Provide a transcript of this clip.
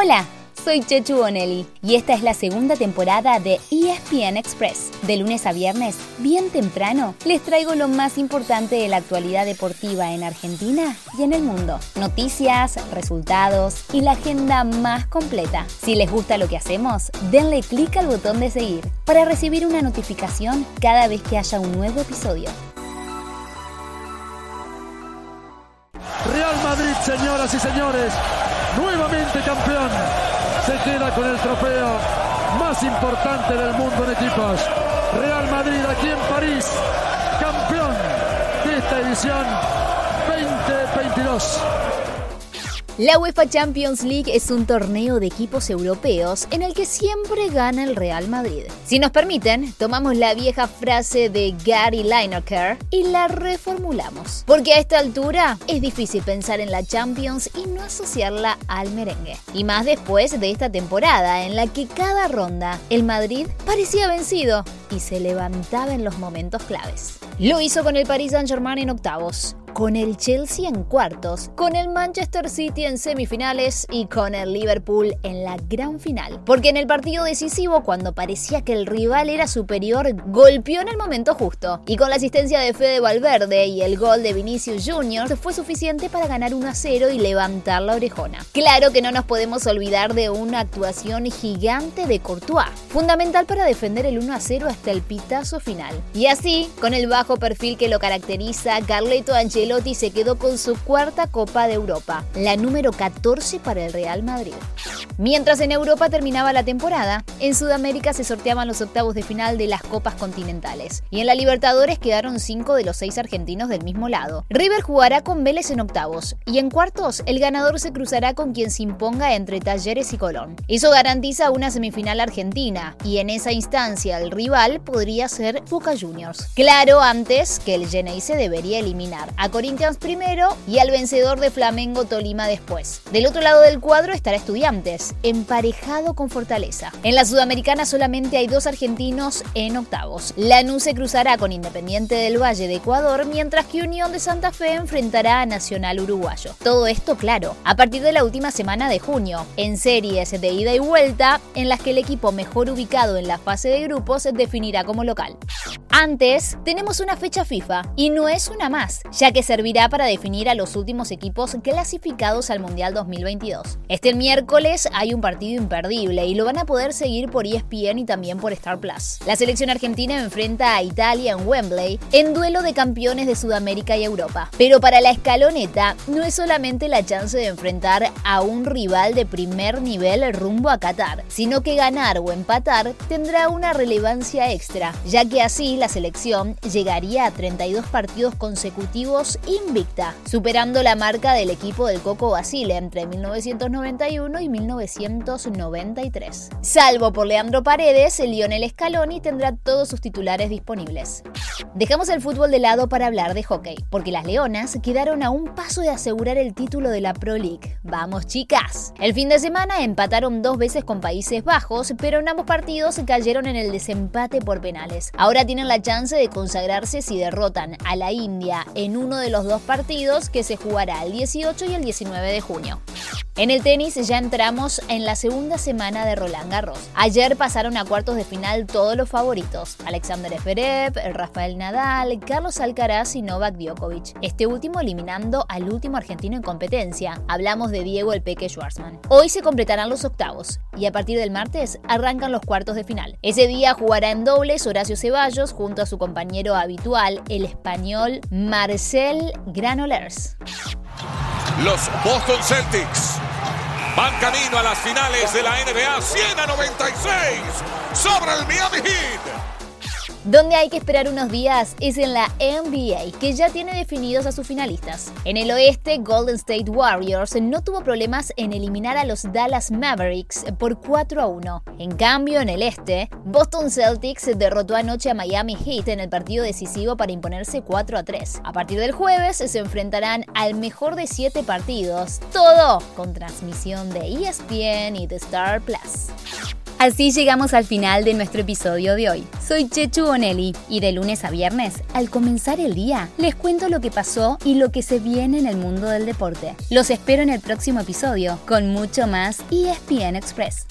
Hola, soy Chechu Bonelli y esta es la segunda temporada de ESPN Express. De lunes a viernes, bien temprano, les traigo lo más importante de la actualidad deportiva en Argentina y en el mundo. Noticias, resultados y la agenda más completa. Si les gusta lo que hacemos, denle clic al botón de seguir para recibir una notificación cada vez que haya un nuevo episodio. Real Madrid, señoras y señores, nuevamente campeón se queda con el trofeo más importante del mundo en equipos. Real Madrid aquí en París, campeón de esta edición 2022. La UEFA Champions League es un torneo de equipos europeos en el que siempre gana el Real Madrid. Si nos permiten, tomamos la vieja frase de Gary Lineker y la reformulamos. Porque a esta altura es difícil pensar en la Champions y no asociarla al merengue. Y más después de esta temporada en la que cada ronda el Madrid parecía vencido y se levantaba en los momentos claves. Lo hizo con el Paris Saint-Germain en octavos, con el Chelsea en cuartos, con el Manchester City en semifinales y con el Liverpool en la gran final. Porque en el partido decisivo, cuando parecía que el rival era superior, golpeó en el momento justo. Y con la asistencia de Fede Valverde y el gol de Vinicius Jr. fue suficiente para ganar 1 a 0 y levantar la orejona. Claro que no nos podemos olvidar de una actuación gigante de Courtois, fundamental para defender el 1 a 0 hasta el pitazo final. Y así, con el bajo perfil que lo caracteriza, Carleto Ancelotti Ancelotti se quedó con su cuarta Copa de Europa, la número 14 para el Real Madrid. Mientras en Europa terminaba la temporada, en Sudamérica se sorteaban los octavos de final de las Copas Continentales. Y en la Libertadores quedaron cinco de los seis argentinos del mismo lado. River jugará con Vélez en octavos. Y en cuartos, el ganador se cruzará con quien se imponga entre Talleres y Colón. Eso garantiza una semifinal argentina. Y en esa instancia, el rival podría ser Boca Juniors. Claro, antes que el Genei se debería eliminar. A Corinthians primero y al vencedor de Flamengo Tolima después. Del otro lado del cuadro estará Estudiantes, emparejado con Fortaleza. En la Sudamericana solamente hay dos argentinos en octavos. Lanús se cruzará con Independiente del Valle de Ecuador, mientras que Unión de Santa Fe enfrentará a Nacional Uruguayo. Todo esto, claro, a partir de la última semana de junio, en series de ida y vuelta, en las que el equipo mejor ubicado en la fase de grupos definirá como local. Antes, tenemos una fecha FIFA, y no es una más, ya que servirá para definir a los últimos equipos clasificados al Mundial 2022. Este miércoles hay un partido imperdible y lo van a poder seguir por ESPN y también por Star Plus. La selección argentina enfrenta a Italia en Wembley en duelo de campeones de Sudamérica y Europa. Pero para la escaloneta no es solamente la chance de enfrentar a un rival de primer nivel rumbo a Qatar, sino que ganar o empatar tendrá una relevancia extra, ya que así la selección llegaría a 32 partidos consecutivos invicta, superando la marca del equipo del Coco Basile entre 1991 y 1993. Salvo por Leandro Paredes, el Lionel Scaloni tendrá todos sus titulares disponibles. Dejamos el fútbol de lado para hablar de hockey, porque las Leonas quedaron a un paso de asegurar el título de la Pro League. ¡Vamos, chicas! El fin de semana empataron dos veces con Países Bajos, pero en ambos partidos cayeron en el desempate por penales. Ahora tienen la chance de consagrarse si derrotan a la India en uno de los dos partidos que se jugará el 18 y el 19 de junio. En el tenis ya entramos en la segunda semana de Roland Garros. Ayer pasaron a cuartos de final todos los favoritos: Alexander Zverev, Rafael Nadal, Carlos Alcaraz y Novak Djokovic. Este último eliminando al último argentino en competencia. Hablamos de Diego El Peque Schwarzman. Hoy se completarán los octavos y a partir del martes arrancan los cuartos de final. Ese día jugará en dobles Horacio Ceballos junto a su compañero habitual, el español Marcel Granollers. Los Boston Celtics van camino a las finales de la NBA 100 a 96 sobre el Miami Heat. Donde hay que esperar unos días es en la NBA, que ya tiene definidos a sus finalistas. En el oeste, Golden State Warriors no tuvo problemas en eliminar a los Dallas Mavericks por 4 a 1. En cambio, en el este, Boston Celtics derrotó anoche a Miami Heat en el partido decisivo para imponerse 4 a 3. A partir del jueves se enfrentarán al mejor de 7 partidos, todo con transmisión de ESPN y de Star Plus. Así llegamos al final de nuestro episodio de hoy. Soy Chechu Bonelli y de lunes a viernes, al comenzar el día, les cuento lo que pasó y lo que se viene en el mundo del deporte. Los espero en el próximo episodio con mucho más ESPN Express.